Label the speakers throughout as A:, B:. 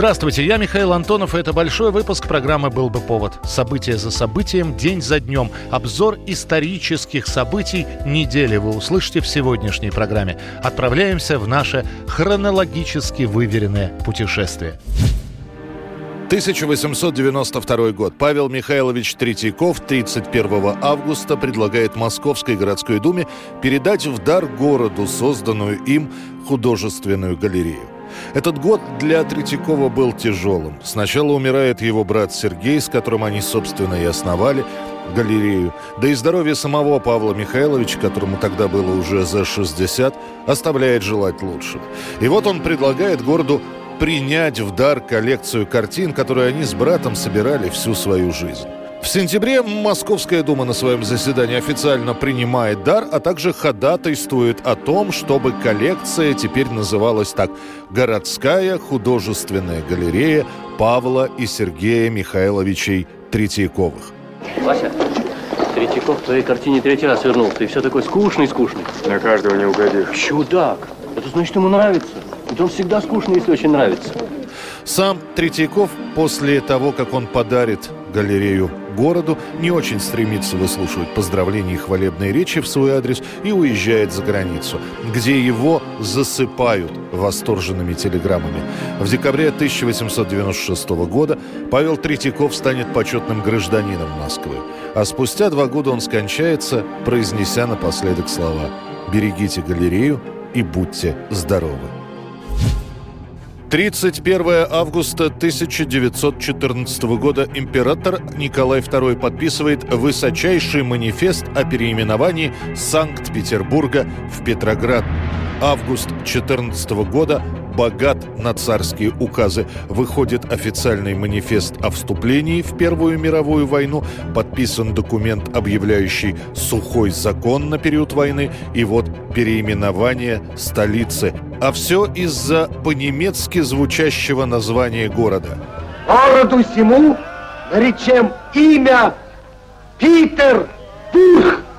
A: Здравствуйте, я Михаил Антонов, и это большой выпуск программы «Был бы повод». События за событием, день за днем. Обзор исторических событий недели вы услышите в сегодняшней программе. Отправляемся в наше хронологически выверенное путешествие.
B: 1892 год. Павел Михайлович Третьяков 31 августа предлагает Московской городской думе передать в дар городу созданную им художественную галерею. Этот год для Третьякова был тяжелым. Сначала умирает его брат Сергей, с которым они, собственно, и основали галерею. Да и здоровье самого Павла Михайловича, которому тогда было уже за 60, оставляет желать лучшего. И вот он предлагает городу принять в дар коллекцию картин, которую они с братом собирали всю свою жизнь. В сентябре Московская дума на своем заседании официально принимает дар, а также ходатайствует о том, чтобы коллекция теперь называлась так «Городская художественная галерея Павла и Сергея Михайловичей Третьяковых».
C: Вася, Третьяков в твоей картине третий раз вернул. Ты все такой скучный-скучный.
D: На каждого не угодишь.
C: Чудак! Это значит, ему нравится. Ведь он всегда скучный, если очень нравится.
B: Сам Третьяков после того, как он подарит галерею городу, не очень стремится выслушивать поздравления и хвалебные речи в свой адрес и уезжает за границу, где его засыпают восторженными телеграммами. В декабре 1896 года Павел Третьяков станет почетным гражданином Москвы, а спустя два года он скончается, произнеся напоследок слова «Берегите галерею и будьте здоровы». 31 августа 1914 года император Николай II подписывает высочайший манифест о переименовании Санкт-Петербурга в Петроград. Август 14 года богат на царские указы. Выходит официальный манифест о вступлении в Первую мировую войну, подписан документ, объявляющий сухой закон на период войны, и вот переименование столицы. А все из-за по-немецки звучащего названия города.
E: Городу всему наречем имя Питер Бург.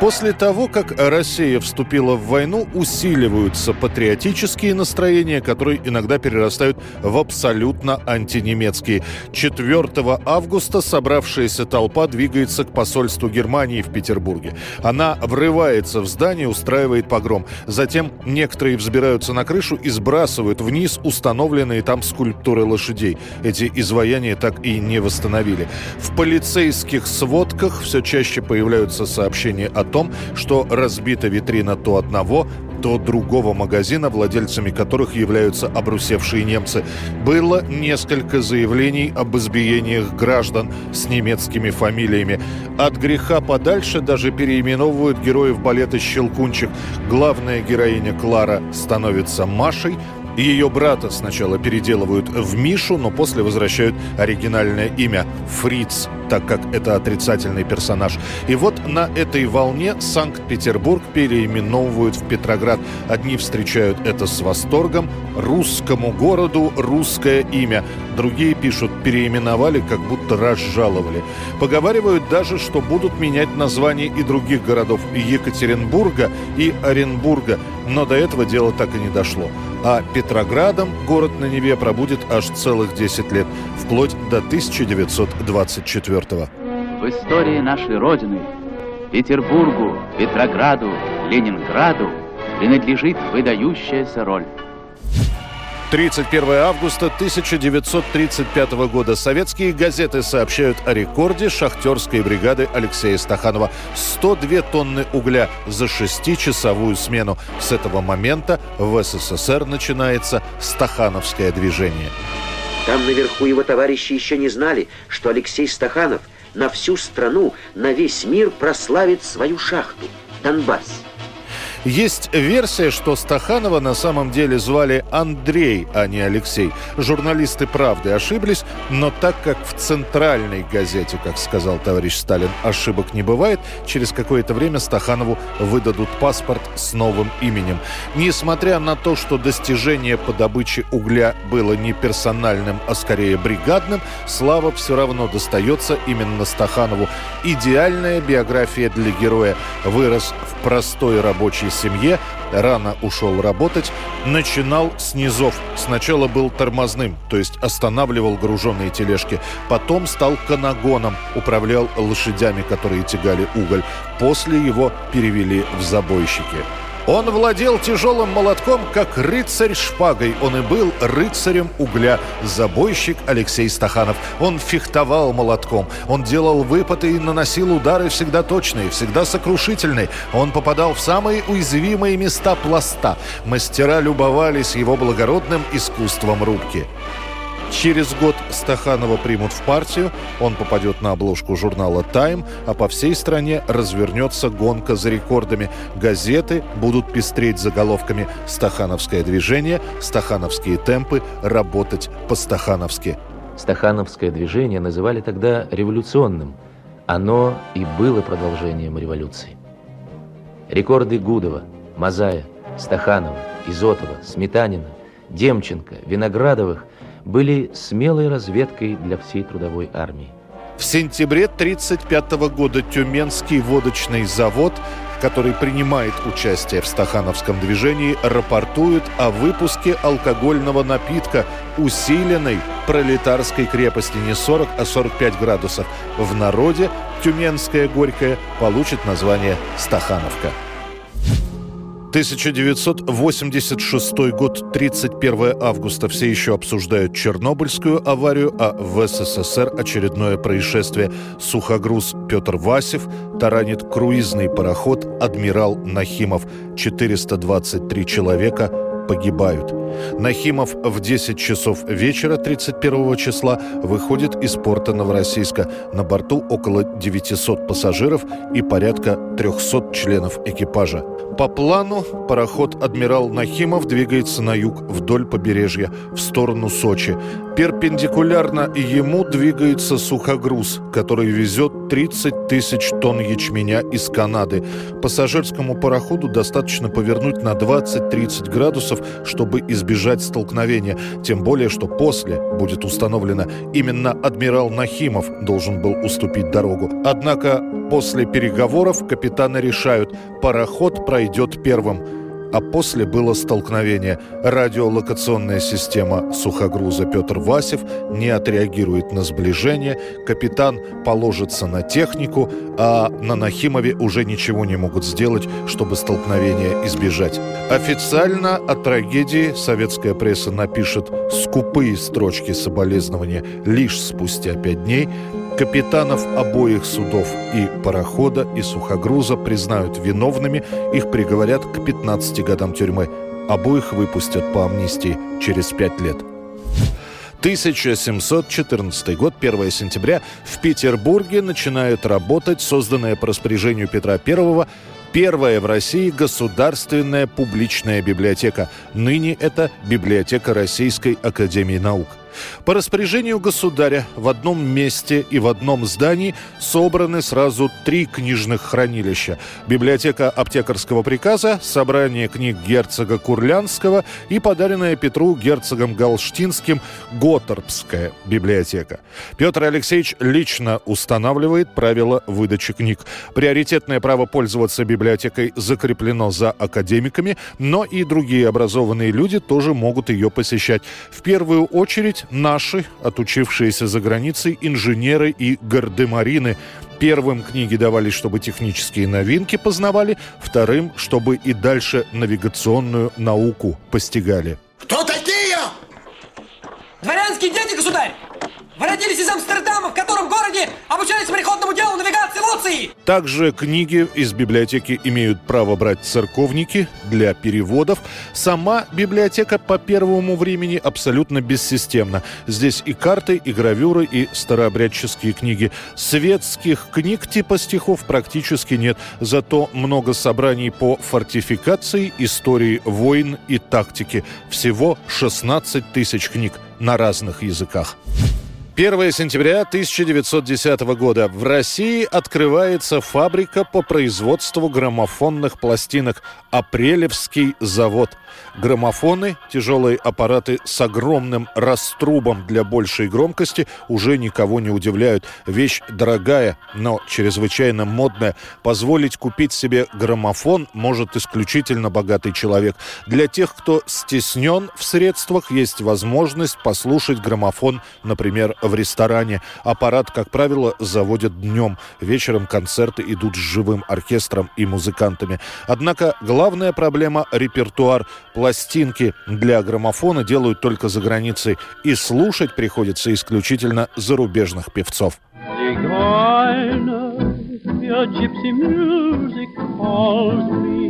B: После того, как Россия вступила в войну, усиливаются патриотические настроения, которые иногда перерастают в абсолютно антинемецкие. 4 августа собравшаяся толпа двигается к посольству Германии в Петербурге. Она врывается в здание, устраивает погром. Затем некоторые взбираются на крышу и сбрасывают вниз установленные там скульптуры лошадей. Эти изваяния так и не восстановили. В полицейских сводках все чаще появляются сообщения о том, что разбита витрина то одного, то другого магазина, владельцами которых являются обрусевшие немцы. Было несколько заявлений об избиениях граждан с немецкими фамилиями. От греха подальше даже переименовывают героев балета «Щелкунчик». Главная героиня Клара становится Машей, ее брата сначала переделывают в Мишу, но после возвращают оригинальное имя Фриц, так как это отрицательный персонаж. И вот на этой волне Санкт-Петербург переименовывают в Петроград. Одни встречают это с восторгом. Русскому городу русское имя. Другие пишут, переименовали, как будто разжаловали. Поговаривают даже, что будут менять название и других городов Екатеринбурга и Оренбурга. Но до этого дело так и не дошло. А Петроградом город на Неве пробудет аж целых 10 лет, вплоть до 1924 -го.
F: В истории нашей Родины Петербургу, Петрограду, Ленинграду принадлежит выдающаяся роль.
B: 31 августа 1935 года советские газеты сообщают о рекорде шахтерской бригады Алексея Стаханова. 102 тонны угля за шестичасовую смену. С этого момента в СССР начинается стахановское движение.
G: Там наверху его товарищи еще не знали, что Алексей Стаханов на всю страну, на весь мир прославит свою шахту – Донбасс.
B: Есть версия, что Стаханова на самом деле звали Андрей, а не Алексей. Журналисты «Правды» ошиблись, но так как в центральной газете, как сказал товарищ Сталин, ошибок не бывает, через какое-то время Стаханову выдадут паспорт с новым именем. Несмотря на то, что достижение по добыче угля было не персональным, а скорее бригадным, слава все равно достается именно Стаханову. Идеальная биография для героя. Вырос в простой рабочей семье, рано ушел работать, начинал с низов. Сначала был тормозным, то есть останавливал груженные тележки. Потом стал канагоном, управлял лошадями, которые тягали уголь. После его перевели в забойщики. Он владел тяжелым молотком, как рыцарь шпагой. Он и был рыцарем угля. Забойщик Алексей Стаханов. Он фехтовал молотком. Он делал выпады и наносил удары всегда точные, всегда сокрушительные. Он попадал в самые уязвимые места пласта. Мастера любовались его благородным искусством рубки. Через год Стаханова примут в партию, он попадет на обложку журнала «Тайм», а по всей стране развернется гонка за рекордами. Газеты будут пестреть заголовками «Стахановское движение», «Стахановские темпы», «Работать по-стахановски».
D: Стахановское движение называли тогда революционным. Оно и было продолжением революции. Рекорды Гудова, Мазая, Стаханова, Изотова, Сметанина, Демченко, Виноградовых – были смелой разведкой для всей трудовой армии.
B: В сентябре 1935 года Тюменский водочный завод, который принимает участие в стахановском движении, рапортует о выпуске алкогольного напитка усиленной пролетарской крепости не 40, а 45 градусов. В народе Тюменская Горькая получит название Стахановка. 1986 год, 31 августа. Все еще обсуждают Чернобыльскую аварию, а в СССР очередное происшествие. Сухогруз Петр Васев таранит круизный пароход «Адмирал Нахимов». 423 человека погибают. Нахимов в 10 часов вечера 31 числа выходит из порта Новороссийска. На борту около 900 пассажиров и порядка 300 членов экипажа. По плану пароход «Адмирал Нахимов» двигается на юг вдоль побережья в сторону Сочи. Перпендикулярно ему двигается сухогруз, который везет 30 тысяч тонн ячменя из Канады. Пассажирскому пароходу достаточно повернуть на 20-30 градусов, чтобы избежать столкновения. Тем более, что после будет установлено именно адмирал Нахимов должен был уступить дорогу. Однако после переговоров капитаны решают, пароход пройдет первым а после было столкновение. Радиолокационная система сухогруза Петр Васев не отреагирует на сближение, капитан положится на технику, а на Нахимове уже ничего не могут сделать, чтобы столкновение избежать. Официально о трагедии советская пресса напишет скупые строчки соболезнования лишь спустя пять дней, Капитанов обоих судов и парохода, и сухогруза признают виновными, их приговорят к 15 годам тюрьмы. Обоих выпустят по амнистии через пять лет. 1714 год, 1 сентября, в Петербурге начинает работать созданная по распоряжению Петра I первая в России государственная публичная библиотека. Ныне это библиотека Российской Академии Наук. По распоряжению государя в одном месте и в одном здании собраны сразу три книжных хранилища. Библиотека аптекарского приказа, собрание книг герцога Курлянского и подаренная Петру герцогом Галштинским Готорбская библиотека. Петр Алексеевич лично устанавливает правила выдачи книг. Приоритетное право пользоваться библиотекой закреплено за академиками, но и другие образованные люди тоже могут ее посещать. В первую очередь наши, отучившиеся за границей, инженеры и гардемарины. Первым книги давались, чтобы технические новинки познавали, вторым, чтобы и дальше навигационную науку постигали.
H: Кто такие?
I: Дворянские дети, государь! Воротились из Амстердама, в городе обучались мореходному делу, навигации,
H: революции!
B: Также книги из библиотеки имеют право брать церковники для переводов. Сама библиотека по первому времени абсолютно бессистемна. Здесь и карты, и гравюры, и старообрядческие книги. Светских книг типа стихов практически нет. Зато много собраний по фортификации, истории войн и тактики. Всего 16 тысяч книг на разных языках. 1 сентября 1910 года в России открывается фабрика по производству граммофонных пластинок «Апрелевский завод». Граммофоны, тяжелые аппараты с огромным раструбом для большей громкости, уже никого не удивляют. Вещь дорогая, но чрезвычайно модная. Позволить купить себе граммофон может исключительно богатый человек. Для тех, кто стеснен в средствах, есть возможность послушать граммофон, например, в ресторане. Аппарат, как правило, заводят днем. Вечером концерты идут с живым оркестром и музыкантами. Однако главная проблема – репертуар. Пластинки для граммофона делают только за границей. И слушать приходится исключительно зарубежных певцов. Your gypsy music calls me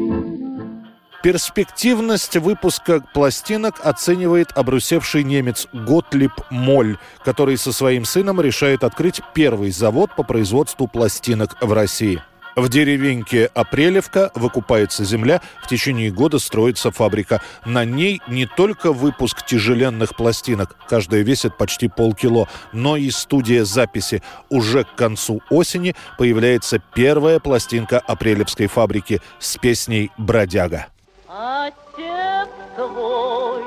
B: Перспективность выпуска пластинок оценивает обрусевший немец Готлиб Моль, который со своим сыном решает открыть первый завод по производству пластинок в России. В деревеньке Апрелевка выкупается земля, в течение года строится фабрика. На ней не только выпуск тяжеленных пластинок, каждая весит почти полкило, но и студия записи. Уже к концу осени появляется первая пластинка Апрелевской фабрики с песней «Бродяга». Отец твой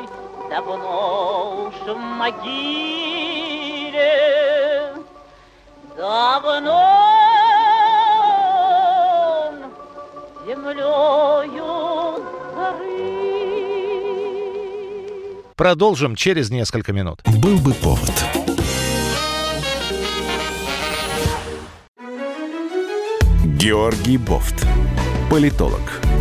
B: давно уж в могиле, давно
A: землею Продолжим через несколько минут.
J: Был бы повод. Георгий Бофт. Политолог,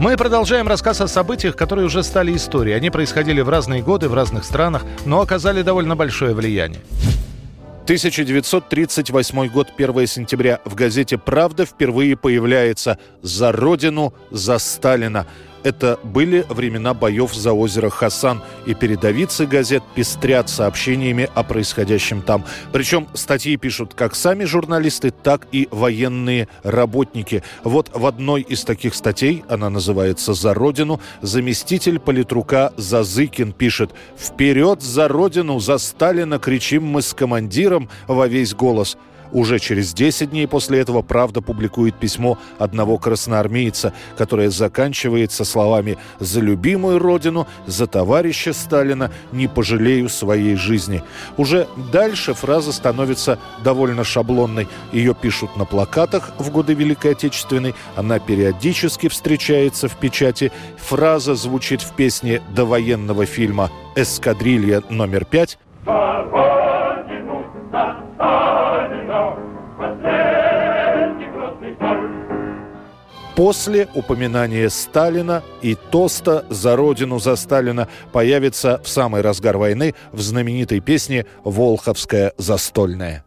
A: Мы продолжаем рассказ о событиях, которые уже стали историей. Они происходили в разные годы, в разных странах, но оказали довольно большое влияние. 1938 год, 1 сентября. В газете «Правда» впервые появляется «За Родину, за Сталина». Это были времена боев за озеро Хасан, и передовицы газет пестрят сообщениями о происходящем там. Причем статьи пишут как сами журналисты, так и военные работники. Вот в одной из таких статей, она называется «За Родину», заместитель политрука Зазыкин пишет «Вперед за Родину, за Сталина кричим мы с командиром во весь голос». Уже через 10 дней после этого «Правда» публикует письмо одного красноармейца, которое заканчивается словами «За любимую родину, за товарища Сталина не пожалею своей жизни». Уже дальше фраза становится довольно шаблонной. Ее пишут на плакатах в годы Великой Отечественной, она периодически встречается в печати. Фраза звучит в песне довоенного фильма «Эскадрилья номер пять». После упоминания Сталина и тоста «За Родину, за Сталина» появится в самый разгар войны в знаменитой песне «Волховская застольная».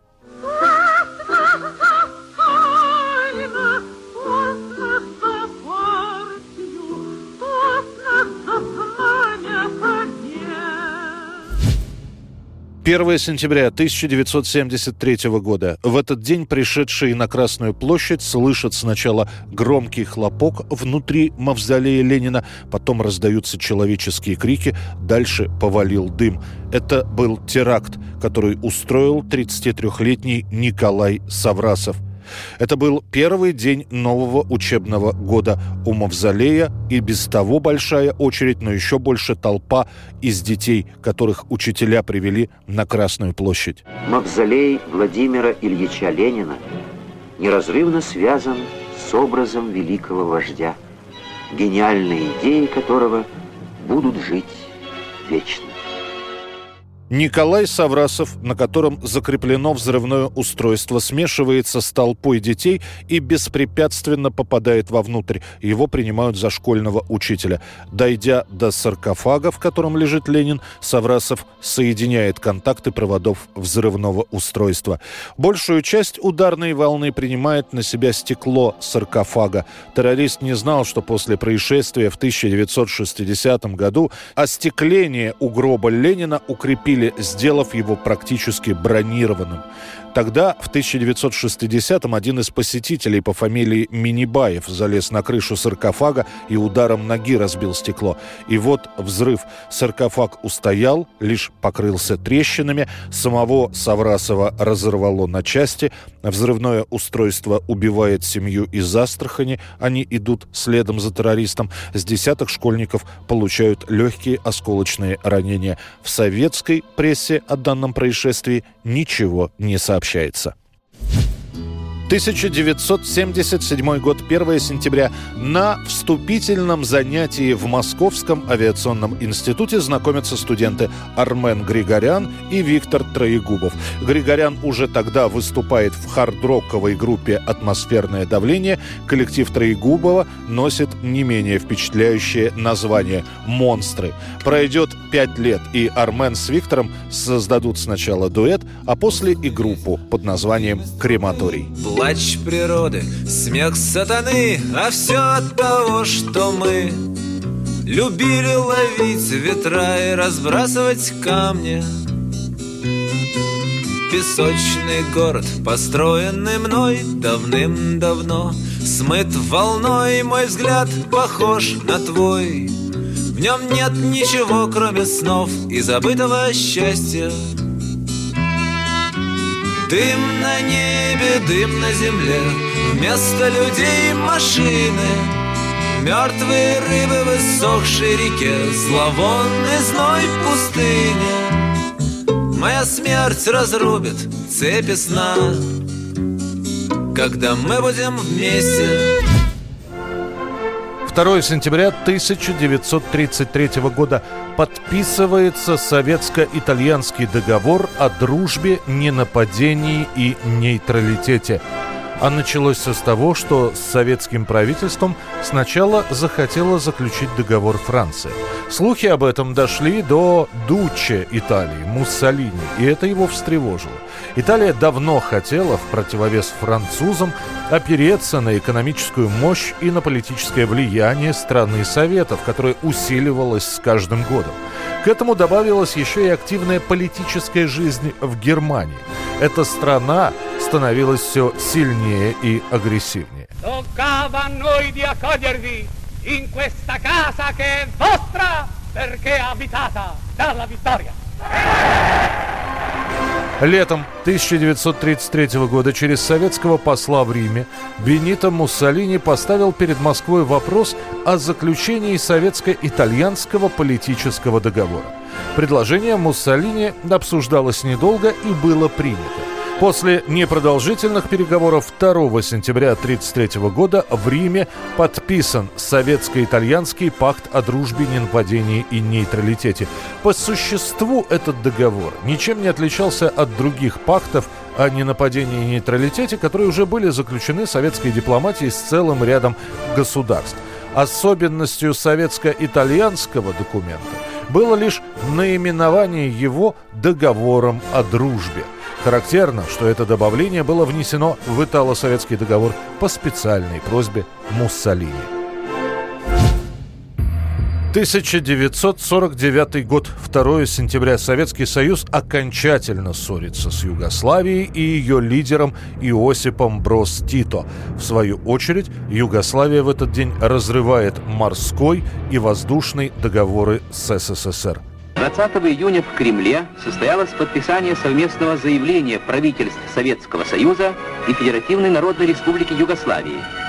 A: Первое сентября 1973 года. В этот день пришедшие на Красную площадь слышат сначала громкий хлопок внутри мавзолея Ленина, потом раздаются человеческие крики, дальше повалил дым. Это был теракт, который устроил 33-летний Николай Саврасов. Это был первый день нового учебного года у Мавзолея, и без того большая очередь, но еще больше толпа из детей, которых учителя привели на Красную площадь.
G: Мавзолей Владимира Ильича Ленина неразрывно связан с образом великого вождя, гениальные идеи которого будут жить вечно.
B: Николай Саврасов, на котором закреплено взрывное устройство, смешивается с толпой детей и беспрепятственно попадает вовнутрь. Его принимают за школьного учителя. Дойдя до саркофага, в котором лежит Ленин, Саврасов соединяет контакты проводов взрывного устройства. Большую часть ударной волны принимает на себя стекло саркофага. Террорист не знал, что после происшествия в 1960 году остекление у гроба Ленина укрепили автомобиля, сделав его практически бронированным. Тогда, в 1960-м, один из посетителей по фамилии Минибаев залез на крышу саркофага и ударом ноги разбил стекло. И вот взрыв. Саркофаг устоял, лишь покрылся трещинами. Самого Саврасова разорвало на части. Взрывное устройство убивает семью из Астрахани. Они идут следом за террористом. С десяток школьников получают легкие осколочные ранения. В советской прессе о данном происшествии ничего не сообщается. 1977 год, 1 сентября. На вступительном занятии в Московском авиационном институте знакомятся студенты Армен Григорян и Виктор Троегубов. Григорян уже тогда выступает в хард-роковой группе «Атмосферное давление». Коллектив Троегубова носит не менее впечатляющее название «Монстры». Пройдет пять лет, и Армен с Виктором создадут сначала дуэт, а после и группу под названием «Крематорий»
H: плач природы, смех сатаны, а все от того, что мы любили ловить ветра и разбрасывать камни. Песочный город, построенный мной давным-давно, Смыт волной, мой взгляд похож на твой. В нем нет ничего, кроме снов и забытого счастья. Дым на небе, дым на земле Вместо людей машины. Мертвые рыбы в иссохшей реке Зловонный зной пустыни Моя смерть разрубит цепи сна. Когда мы будем вместе
A: 2 сентября 1933 года подписывается советско-итальянский договор о дружбе, ненападении и нейтралитете. А началось все с того, что с советским правительством сначала захотела заключить договор Франция. Слухи об этом дошли до Дуче Италии, Муссолини, и это его встревожило. Италия давно хотела, в противовес французам, опереться на экономическую мощь и на политическое влияние страны Советов, которое усиливалось с каждым годом. К этому добавилась еще и активная политическая жизнь в Германии. Эта страна становилась все сильнее и агрессивнее. Летом 1933 года через советского посла в Риме Бенито Муссолини поставил перед Москвой вопрос о заключении советско-итальянского политического договора. Предложение Муссолини обсуждалось недолго и было принято. После непродолжительных переговоров 2 сентября 1933 года в Риме подписан советско-итальянский пакт о дружбе, ненападении и нейтралитете. По существу этот договор ничем не отличался от других пактов о ненападении и нейтралитете, которые уже были заключены советской дипломатией с целым рядом государств. Особенностью советско-итальянского документа было лишь наименование его договором о дружбе – Характерно, что это добавление было внесено в Итало-Советский договор по специальной просьбе Муссолини. 1949 год, 2 сентября. Советский Союз окончательно ссорится с Югославией и ее лидером Иосипом Брос Тито. В свою очередь, Югославия в этот день разрывает морской и воздушный договоры с СССР.
K: 20 июня в Кремле состоялось подписание совместного заявления правительств Советского Союза и Федеративной Народной Республики Югославии.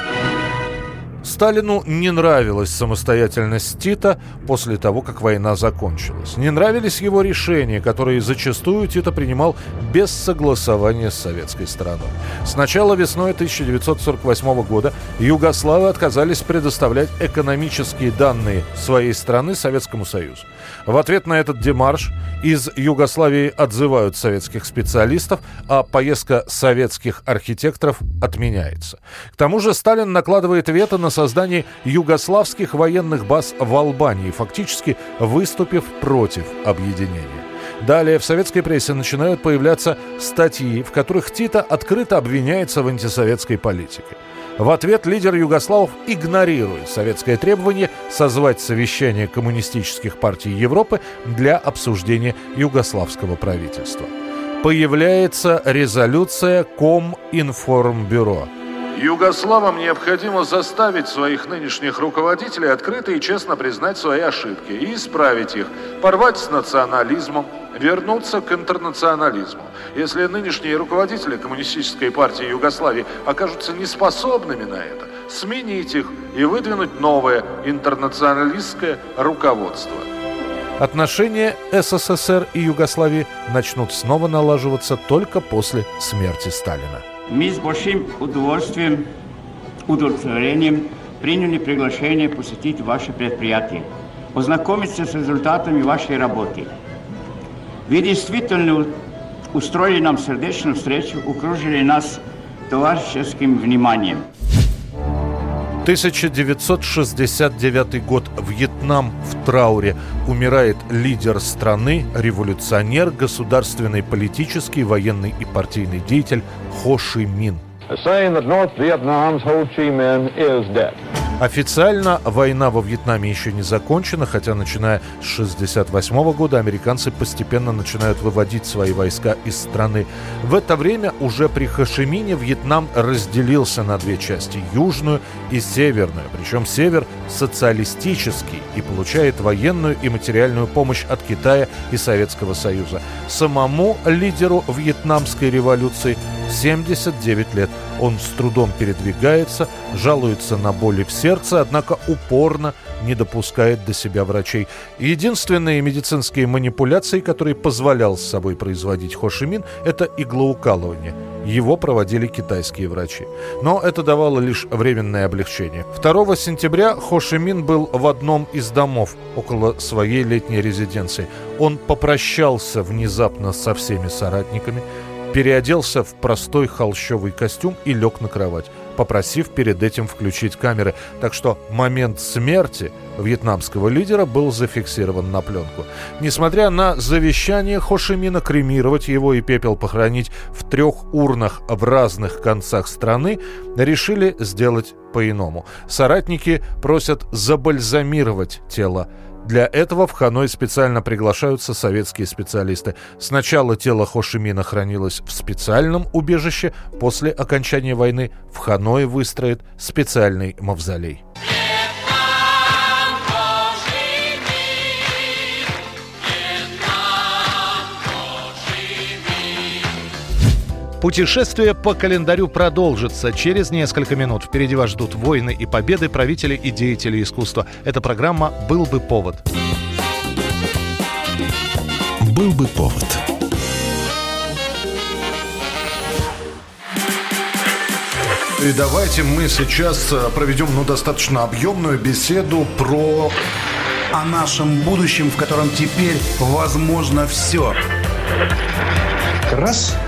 B: Сталину не нравилась самостоятельность Тита после того, как война закончилась. Не нравились его решения, которые зачастую Тита принимал без согласования с советской стороной. Сначала весной 1948 года югославы отказались предоставлять экономические данные своей страны Советскому Союзу. В ответ на этот демарш из Югославии отзывают советских специалистов, а поездка советских архитекторов отменяется. К тому же Сталин накладывает вето на создание югославских военных баз в Албании, фактически выступив против объединения. Далее в советской прессе начинают появляться статьи, в которых Тита открыто обвиняется в антисоветской политике. В ответ лидер югославов игнорирует советское требование созвать совещание коммунистических партий Европы для обсуждения югославского правительства. Появляется резолюция Коминформбюро –
L: Югославам необходимо заставить своих нынешних руководителей открыто и честно признать свои ошибки и исправить их, порвать с национализмом, вернуться к интернационализму. Если нынешние руководители Коммунистической партии Югославии окажутся неспособными на это, сменить их и выдвинуть новое интернационалистское руководство.
B: Отношения СССР и Югославии начнут снова налаживаться только после смерти Сталина.
M: Мы с большим удовольствием, удовлетворением приняли приглашение посетить ваше предприятие, познакомиться с результатами вашей работы. Вы действительно устроили нам сердечную встречу, окружили нас товарищеским вниманием.
B: 1969 год. Вьетнам в трауре. Умирает лидер страны, революционер, государственный, политический, военный и партийный деятель Хо Ши Мин. Официально война во Вьетнаме еще не закончена, хотя начиная с 1968 года американцы постепенно начинают выводить свои войска из страны. В это время уже при Хашимине Вьетнам разделился на две части – южную и северную. Причем север социалистический и получает военную и материальную помощь от Китая и Советского Союза. Самому лидеру вьетнамской революции 79 лет. Он с трудом передвигается, жалуется на боли в сердце, однако упорно не допускает до себя врачей. Единственные медицинские манипуляции, которые позволял с собой производить Хошимин, это иглоукалывание. Его проводили китайские врачи. Но это давало лишь временное облегчение. 2 сентября Хошимин был в одном из домов около своей летней резиденции. Он попрощался внезапно со всеми соратниками, переоделся в простой холщовый костюм и лег на кровать, попросив перед этим включить камеры. Так что момент смерти вьетнамского лидера был зафиксирован на пленку. Несмотря на завещание Хошимина кремировать его и пепел похоронить в трех урнах в разных концах страны, решили сделать по-иному. Соратники просят забальзамировать тело для этого в Ханой специально приглашаются советские специалисты. Сначала тело Хошимина хранилось в специальном убежище, после окончания войны в Ханой выстроят специальный мавзолей.
A: Путешествие по календарю продолжится через несколько минут. Впереди вас ждут войны и победы правителей и деятелей искусства. Эта программа «Был бы повод».
J: «Был бы повод».
B: И давайте мы сейчас э, проведем ну, достаточно объемную беседу про...
N: О нашем будущем, в котором теперь возможно все.
O: Раз –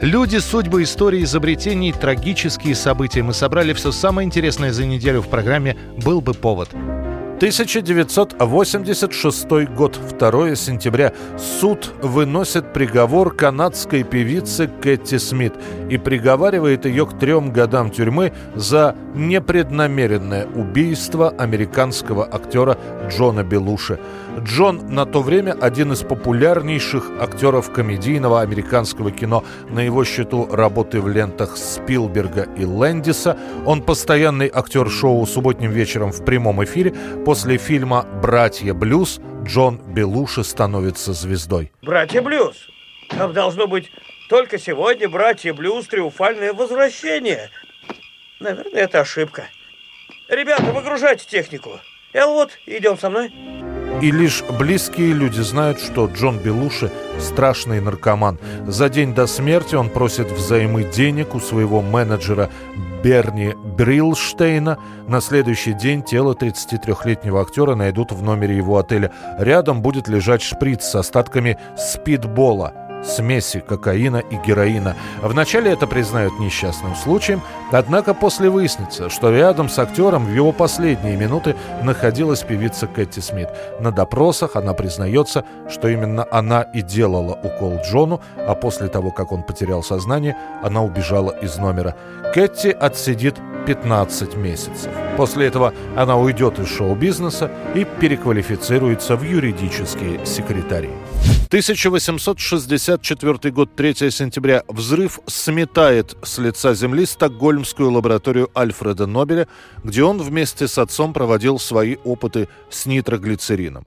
A: Люди, судьбы, истории, изобретений, трагические события. Мы собрали все самое интересное за неделю в программе «Был бы повод».
B: 1986 год, 2 сентября. Суд выносит приговор канадской певице Кэти Смит и приговаривает ее к трем годам тюрьмы за непреднамеренное убийство американского актера Джона Белуши. Джон на то время один из популярнейших актеров комедийного американского кино. На его счету работы в лентах Спилберга и Лэндиса. Он постоянный актер шоу «Субботним вечером» в прямом эфире. После фильма «Братья Блюз» Джон Белуши становится звездой.
P: «Братья Блюз». Там должно быть только сегодня «Братья Блюз. Триумфальное возвращение». Наверное, это ошибка. Ребята, выгружайте технику. Элвуд, идем со мной.
B: И лишь близкие люди знают, что Джон Белуши – страшный наркоман. За день до смерти он просит взаймы денег у своего менеджера Берни Брилштейна. На следующий день тело 33-летнего актера найдут в номере его отеля. Рядом будет лежать шприц с остатками спидбола – смеси кокаина и героина. Вначале это признают несчастным случаем, однако после выяснится, что рядом с актером в его последние минуты находилась певица Кэти Смит. На допросах она признается, что именно она и делала укол Джону, а после того, как он потерял сознание, она убежала из номера. Кэти отсидит 15 месяцев. После этого она уйдет из шоу-бизнеса и переквалифицируется в юридические секретари. 1864 год, 3 сентября. Взрыв сметает с лица земли стокгольмскую лабораторию Альфреда Нобеля, где он вместе с отцом проводил свои опыты с нитроглицерином.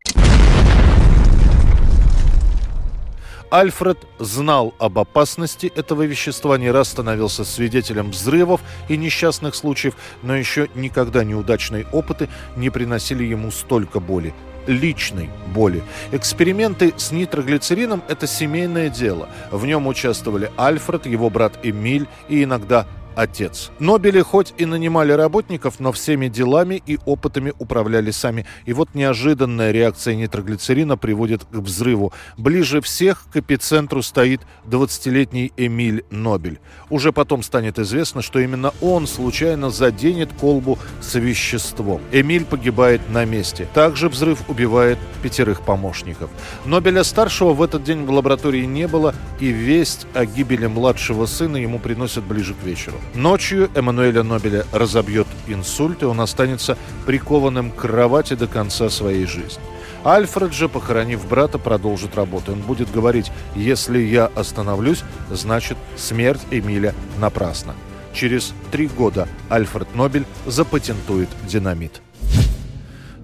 B: Альфред знал об опасности этого вещества, не раз становился свидетелем взрывов и несчастных случаев, но еще никогда неудачные опыты не приносили ему столько боли личной боли. Эксперименты с нитроглицерином – это семейное дело. В нем участвовали Альфред, его брат Эмиль и иногда отец. Нобели хоть и нанимали работников, но всеми делами и опытами управляли сами. И вот неожиданная реакция нитроглицерина приводит к взрыву. Ближе всех к эпицентру стоит 20-летний Эмиль Нобель. Уже потом станет известно, что именно он случайно заденет колбу с веществом. Эмиль погибает на месте. Также взрыв убивает пятерых помощников. Нобеля-старшего в этот день в лаборатории не было, и весть о гибели младшего сына ему приносят ближе к вечеру. Ночью Эммануэля Нобеля разобьет инсульт, и он останется прикованным к кровати до конца своей жизни. Альфред же, похоронив брата, продолжит работу. Он будет говорить, если я остановлюсь, значит смерть Эмиля напрасна. Через три года Альфред Нобель запатентует динамит.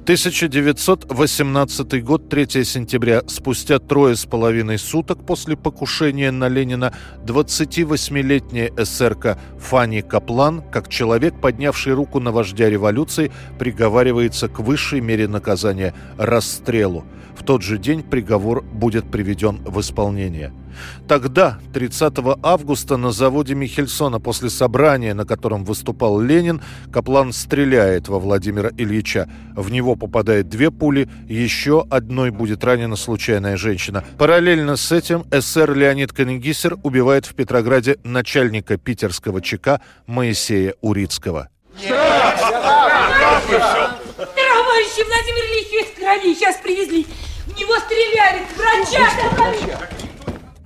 B: 1918 год, 3 сентября. Спустя трое с половиной суток после покушения на Ленина 28-летняя эсерка Фанни Каплан, как человек, поднявший руку на вождя революции, приговаривается к высшей мере наказания – расстрелу. В тот же день приговор будет приведен в исполнение. Тогда, 30 августа, на заводе Михельсона после собрания, на котором выступал Ленин, Каплан стреляет во Владимира Ильича. В него попадает две пули, еще одной будет ранена случайная женщина. Параллельно с этим СССР Леонид Канегисер убивает в Петрограде начальника питерского ЧК Моисея Урицкого.
Q: Товарищи, Владимир Ильич есть крови, сейчас привезли. В него стреляли, врача!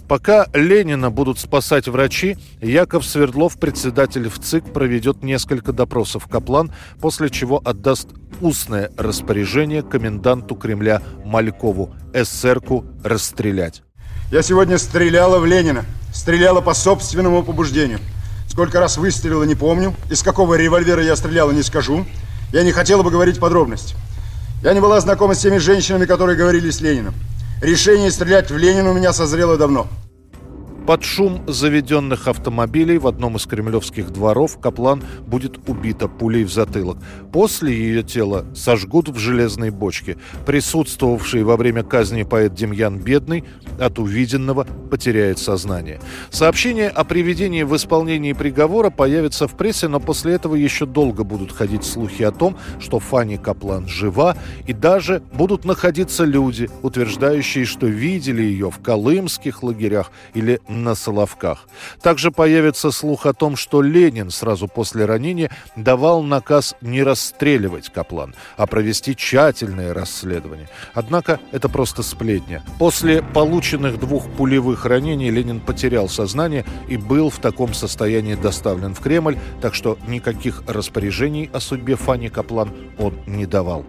B: Пока Ленина будут спасать врачи, Яков Свердлов, председатель в ЦИК, проведет несколько допросов Каплан, после чего отдаст устное распоряжение коменданту Кремля Малькову эсерку расстрелять.
R: Я сегодня стреляла в Ленина. Стреляла по собственному побуждению. Сколько раз выстрелила, не помню. Из какого револьвера я стреляла, не скажу. Я не хотела бы говорить подробности. Я не была знакома с теми женщинами, которые говорили с Лениным. Решение стрелять в Ленина у меня созрело давно.
B: Под шум заведенных автомобилей в одном из кремлевских дворов Каплан будет убита пулей в затылок. После ее тело сожгут в железной бочке. Присутствовавший во время казни поэт Демьян Бедный от увиденного потеряет сознание. Сообщение о приведении в исполнении приговора появится в прессе, но после этого еще долго будут ходить слухи о том, что Фанни Каплан жива, и даже будут находиться люди, утверждающие, что видели ее в колымских лагерях или на Соловках. Также появится слух о том, что Ленин сразу после ранения давал наказ не расстреливать Каплан, а провести тщательное расследование. Однако это просто сплетня. После полученных двух пулевых ранений Ленин потерял сознание и был в таком состоянии доставлен в Кремль, так что никаких распоряжений о судьбе Фани Каплан он не давал.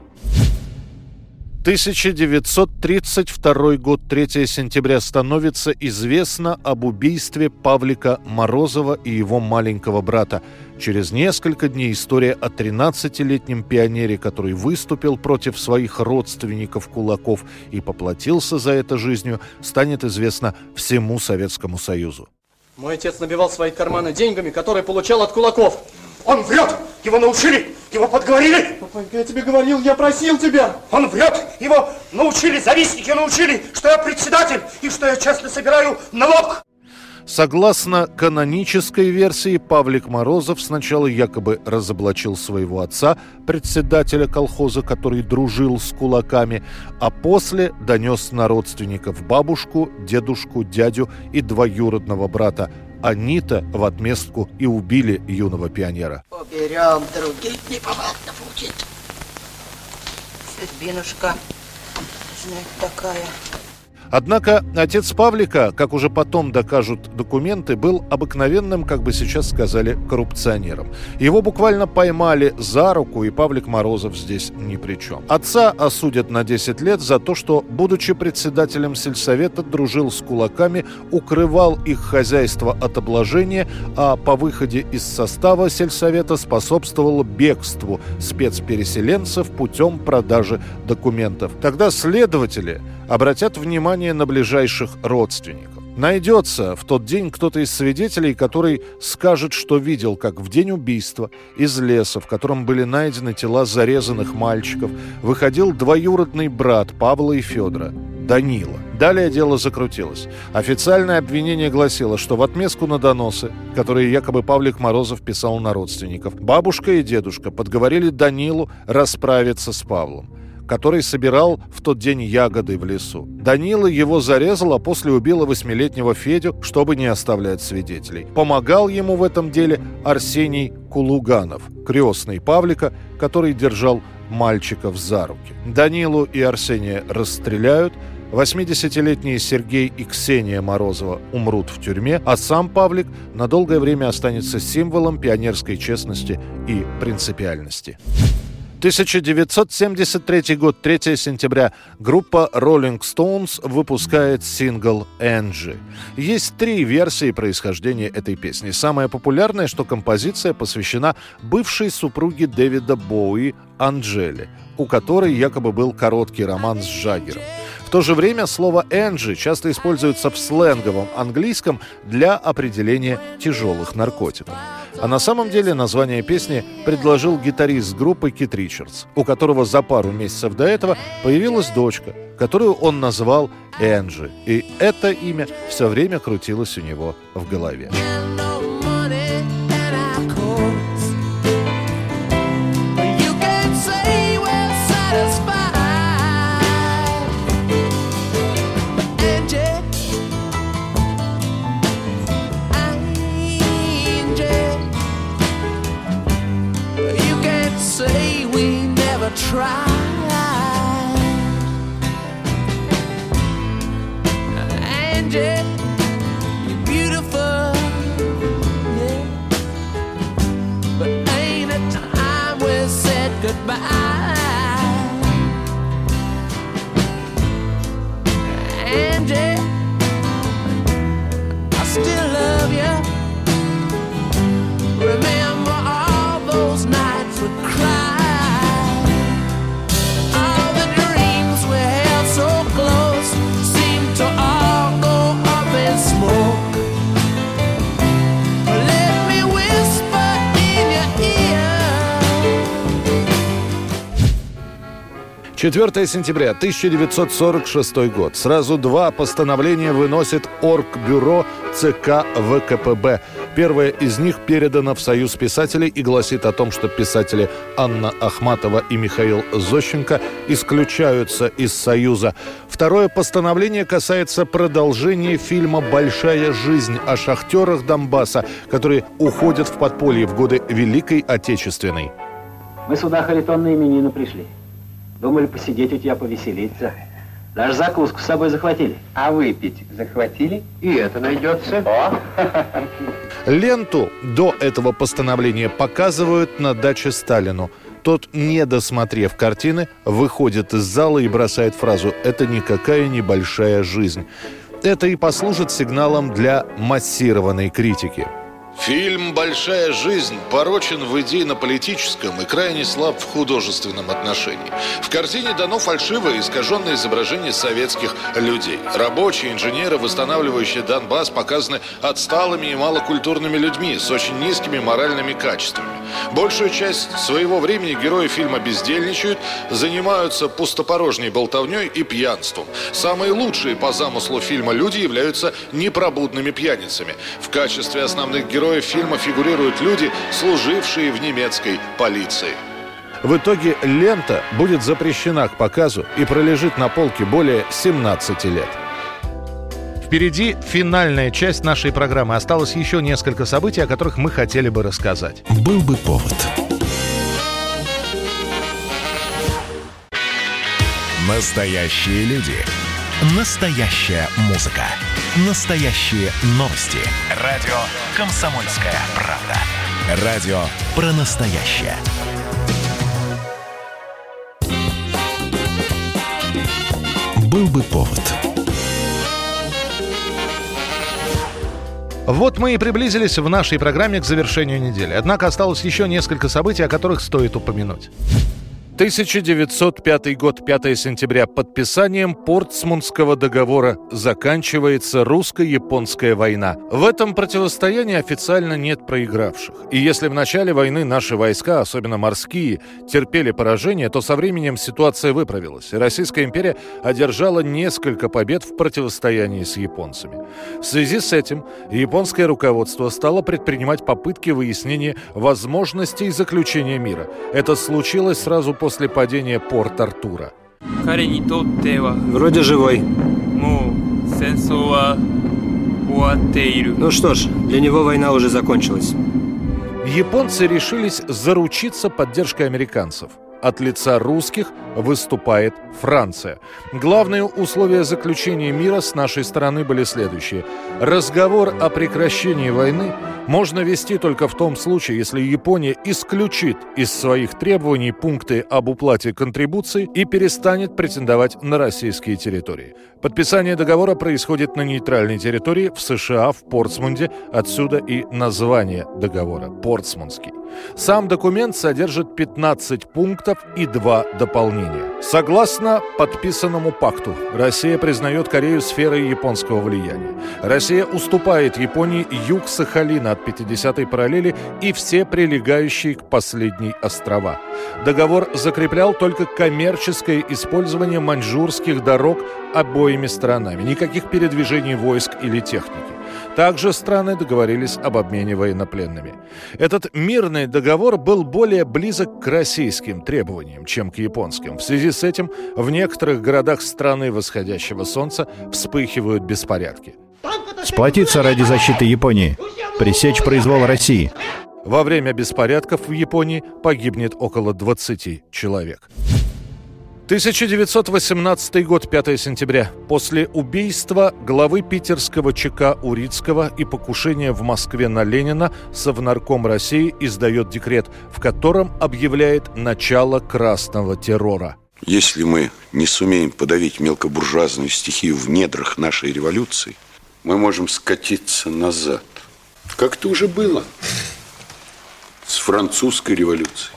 B: 1932 год, 3 сентября, становится известно об убийстве Павлика Морозова и его маленького брата. Через несколько дней история о 13-летнем пионере, который выступил против своих родственников кулаков и поплатился за это жизнью, станет известна всему Советскому Союзу.
S: Мой отец набивал свои карманы деньгами, которые получал от кулаков. Он врет! Его научили! Его подговорили! Папанька, я тебе говорил, я просил тебя! Он врет! Его научили, завистники научили, что я председатель и что я честно собираю налог!
B: Согласно канонической версии, Павлик Морозов сначала якобы разоблачил своего отца, председателя колхоза, который дружил с кулаками, а после донес на родственников бабушку, дедушку, дядю и двоюродного брата. Они-то в отместку и убили юного пионера.
T: Уберем других, неповадно будет. Судьбинушка, знать такая.
B: Однако отец Павлика, как уже потом докажут документы, был обыкновенным, как бы сейчас сказали, коррупционером. Его буквально поймали за руку, и Павлик Морозов здесь ни при чем. Отца осудят на 10 лет за то, что, будучи председателем сельсовета, дружил с кулаками, укрывал их хозяйство от обложения, а по выходе из состава сельсовета способствовал бегству спецпереселенцев путем продажи документов. Тогда следователи обратят внимание на ближайших родственников. Найдется в тот день кто-то из свидетелей, который скажет, что видел, как в день убийства из леса, в котором были найдены тела зарезанных мальчиков, выходил двоюродный брат Павла и Федора, Данила. Далее дело закрутилось. Официальное обвинение гласило, что в отместку на доносы, которые якобы Павлик Морозов писал на родственников, бабушка и дедушка подговорили Данилу расправиться с Павлом который собирал в тот день ягоды в лесу. Данила его зарезал, а после убила восьмилетнего Федю, чтобы не оставлять свидетелей. Помогал ему в этом деле Арсений Кулуганов, крестный Павлика, который держал мальчиков за руки. Данилу и Арсения расстреляют, 80-летние Сергей и Ксения Морозова умрут в тюрьме, а сам Павлик на долгое время останется символом пионерской честности и принципиальности. 1973 год, 3 сентября. Группа Rolling Stones выпускает сингл «Angie». Есть три версии происхождения этой песни. Самая популярная, что композиция посвящена бывшей супруге Дэвида Боуи Анджеле, у которой якобы был короткий роман с Жагером. То же время слово «энджи» часто используется в сленговом английском для определения тяжелых наркотиков. А на самом деле название песни предложил гитарист группы Кит Ричардс, у которого за пару месяцев до этого появилась дочка, которую он назвал Энджи. И это имя все время крутилось у него в голове. goodbye. Четвертое сентября 1946 год. Сразу два постановления выносит Оргбюро ЦК ВКПБ. Первая из них передана в Союз писателей и гласит о том, что писатели Анна Ахматова и Михаил Зощенко исключаются из Союза. Второе постановление касается продолжения фильма «Большая жизнь» о шахтерах Донбасса, которые уходят в подполье в годы Великой Отечественной.
U: Мы сюда харитонные именины пришли. Думали посидеть у тебя, повеселиться. Даже закуску с собой захватили.
V: А выпить захватили? И это найдется. О!
B: Ленту до этого постановления показывают на даче Сталину. Тот, не досмотрев картины, выходит из зала и бросает фразу «Это никакая небольшая жизнь». Это и послужит сигналом для массированной критики. Фильм «Большая жизнь» порочен в идейно-политическом и крайне слаб в художественном отношении. В картине дано фальшивое искаженное изображение советских людей. Рабочие, инженеры, восстанавливающие Донбасс, показаны отсталыми и малокультурными людьми с очень низкими моральными качествами. Большую часть своего времени герои фильма бездельничают, занимаются пустопорожней болтовней и пьянством. Самые лучшие по замыслу фильма люди являются непробудными пьяницами. В качестве основных героев фильма фигурируют люди, служившие в немецкой полиции. В итоге лента будет запрещена к показу и пролежит на полке более 17 лет.
A: Впереди финальная часть нашей программы. Осталось еще несколько событий, о которых мы хотели бы рассказать.
J: Был бы повод. Настоящие люди. Настоящая музыка. Настоящие новости. Радио «Комсомольская правда». Радио про настоящее. Был бы повод.
A: Вот мы и приблизились в нашей программе к завершению недели. Однако осталось еще несколько событий, о которых стоит упомянуть.
B: 1905 год, 5 сентября. Подписанием Портсмутского договора заканчивается русско-японская война. В этом противостоянии официально нет проигравших. И если в начале войны наши войска, особенно морские, терпели поражение, то со временем ситуация выправилась. И Российская империя одержала несколько побед в противостоянии с японцами. В связи с этим японское руководство стало предпринимать попытки выяснения возможностей заключения мира. Это случилось сразу после после падения порт Артура.
W: Вроде живой. Ну что ж, для него война уже закончилась.
B: Японцы решились заручиться поддержкой американцев – от лица русских выступает Франция. Главные условия заключения мира с нашей стороны были следующие. Разговор о прекращении войны можно вести только в том случае, если Япония исключит из своих требований пункты об уплате контрибуций и перестанет претендовать на российские территории. Подписание договора происходит на нейтральной территории в США, в Портсмунде, отсюда и название договора – Портсмундский. Сам документ содержит 15 пунктов и два дополнения. Согласно подписанному пакту, Россия признает Корею сферой японского влияния. Россия уступает Японии юг Сахалина от 50-й параллели и все прилегающие к последней острова. Договор закреплял только коммерческое использование маньчжурских дорог обоими сторонами. Никаких передвижений войск или техники. Также страны договорились об обмене военнопленными. Этот мирный договор был более близок к российским требованиям, чем к японским. В связи с этим в некоторых городах страны восходящего солнца вспыхивают беспорядки.
X: Сплотиться ради защиты Японии. Пресечь произвол России.
B: Во время беспорядков в Японии погибнет около 20 человек. 1918 год, 5 сентября. После убийства главы питерского ЧК Урицкого и покушения в Москве на Ленина Совнарком России издает декрет, в котором объявляет начало красного террора.
Y: Если мы не сумеем подавить мелкобуржуазную стихию в недрах нашей революции, мы можем скатиться назад. Как это уже было с французской революцией.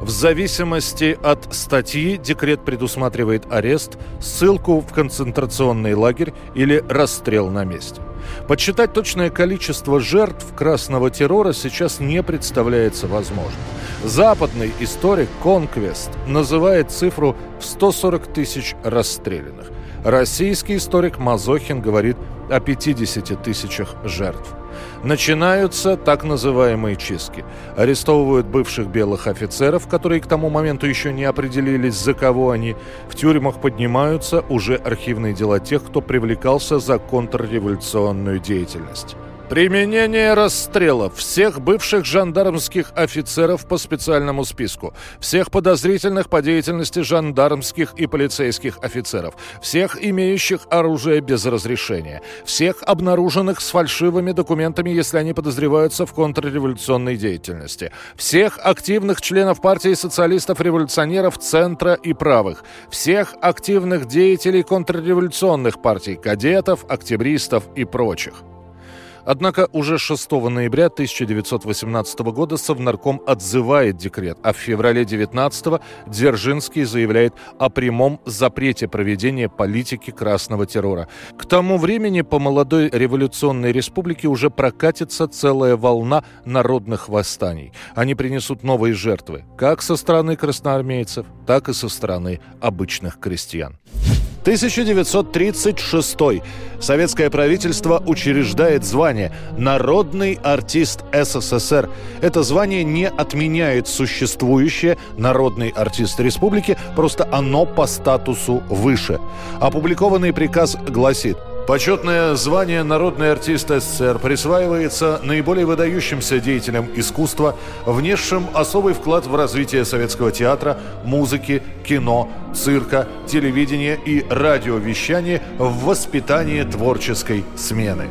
B: В зависимости от статьи декрет предусматривает арест, ссылку в концентрационный лагерь или расстрел на месте. Подсчитать точное количество жертв красного террора сейчас не представляется возможным. Западный историк Конквест называет цифру в 140 тысяч расстрелянных. Российский историк Мазохин говорит о 50 тысячах жертв. Начинаются так называемые чистки. Арестовывают бывших белых офицеров, которые к тому моменту еще не определились, за кого они. В тюрьмах поднимаются уже архивные дела тех, кто привлекался за контрреволюционную деятельность. Применение расстрелов всех бывших жандармских офицеров по специальному списку, всех подозрительных по деятельности жандармских и полицейских офицеров, всех имеющих оружие без разрешения, всех обнаруженных с фальшивыми документами, если они подозреваются в контрреволюционной деятельности, всех активных членов партии социалистов-революционеров центра и правых, всех активных деятелей контрреволюционных партий, кадетов, октябристов и прочих. Однако уже 6 ноября 1918 года Совнарком отзывает декрет, а в феврале 19 Дзержинский заявляет о прямом запрете проведения политики красного террора. К тому времени по молодой революционной республике уже прокатится целая волна народных восстаний. Они принесут новые жертвы, как со стороны красноармейцев, так и со стороны обычных крестьян. 1936. Советское правительство учреждает звание «Народный артист СССР». Это звание не отменяет существующее «Народный артист республики», просто оно по статусу выше. Опубликованный приказ гласит – Почетное звание «Народный артист СССР» присваивается наиболее выдающимся деятелям искусства, внесшим особый вклад в развитие советского театра, музыки, кино, цирка, телевидения и радиовещания в воспитании творческой смены.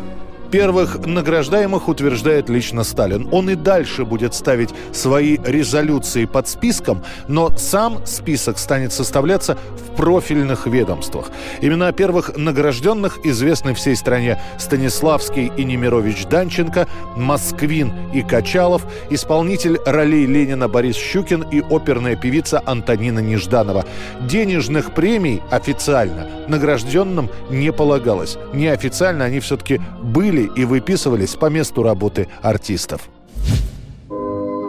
B: Первых награждаемых утверждает лично Сталин. Он и дальше будет ставить свои резолюции под списком, но сам список станет составляться в профильных ведомствах. Имена первых награжденных известны всей стране. Станиславский и Немирович Данченко, Москвин и Качалов, исполнитель ролей Ленина Борис Щукин и оперная певица Антонина Нежданова. Денежных премий официально награжденным не полагалось. Неофициально они все-таки были и выписывались по месту работы артистов.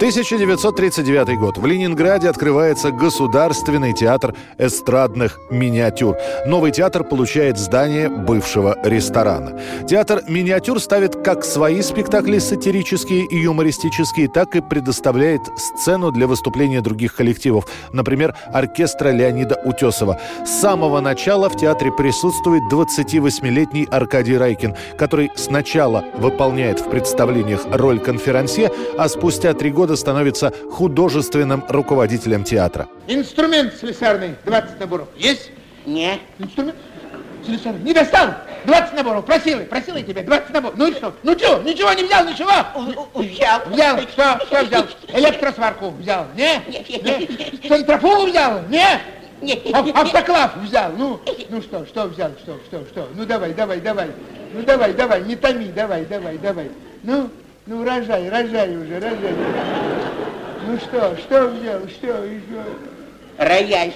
B: 1939 год. В Ленинграде открывается Государственный театр эстрадных миниатюр. Новый театр получает здание бывшего ресторана. Театр миниатюр ставит как свои спектакли сатирические и юмористические, так и предоставляет сцену для выступления других коллективов, например, оркестра Леонида Утесова. С самого начала в театре присутствует 28-летний Аркадий Райкин, который сначала выполняет в представлениях роль конферансье, а спустя три года года становится художественным руководителем театра.
Z: Инструмент слесарный, 20 наборов. Есть?
T: Нет.
Z: Инструмент? Слесарный. Не достал? 20 наборов. Просил, просил я тебя, 20 наборов. Ну и что? Ну что, ничего не взял, ничего?
T: Взял.
Z: Взял, что, что взял? Электросварку взял, не? Нет. Центрофугу взял, не? Нет. Автоклав взял, ну, ну что, что взял, что, что, что? Ну давай, давай, давай. Ну давай, давай, не томи, давай, давай, давай. Ну, ну, рожай, рожай уже, рожай. Ну что, что взял, что еще?
T: Рояль.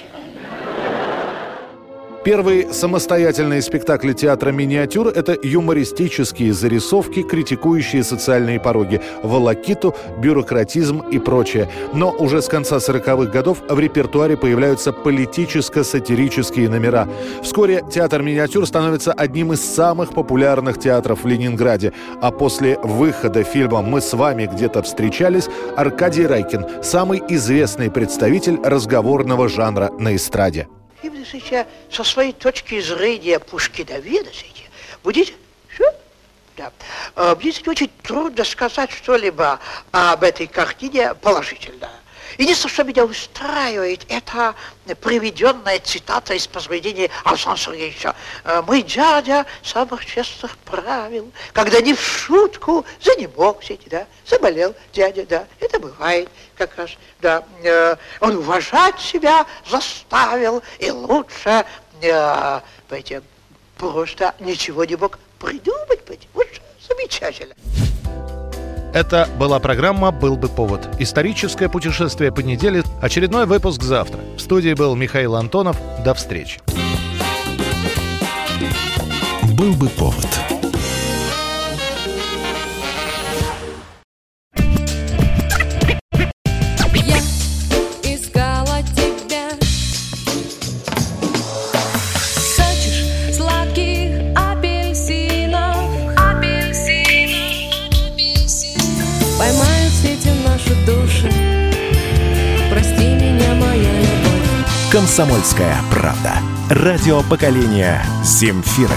B: Первые самостоятельные спектакли театра «Миниатюр» — это юмористические зарисовки, критикующие социальные пороги, волокиту, бюрократизм и прочее. Но уже с конца 40-х годов в репертуаре появляются политическо-сатирические номера. Вскоре театр «Миниатюр» становится одним из самых популярных театров в Ленинграде. А после выхода фильма «Мы с вами где-то встречались» Аркадий Райкин — самый известный представитель разговорного жанра на эстраде.
T: И видите, со своей точки зрения Пушкина, видите, будете, что? Да. Будет очень трудно сказать что-либо об этой картине положительно. Единственное, что меня устраивает, это приведенная цитата из произведения Александра Сергеевича. «Мой дядя самых честных правил, когда не в шутку занемогся, да, заболел дядя, да, это бывает как раз, да, он уважать себя заставил, и лучше, э, понимаете, просто ничего не мог придумать, понимаете, вот замечательно.
A: Это была программа «Был бы повод». Историческое путешествие по неделе. Очередной выпуск завтра. В студии был Михаил Антонов. До встречи.
J: «Был бы повод» «Комсомольская правда». Радио поколения Земфиры.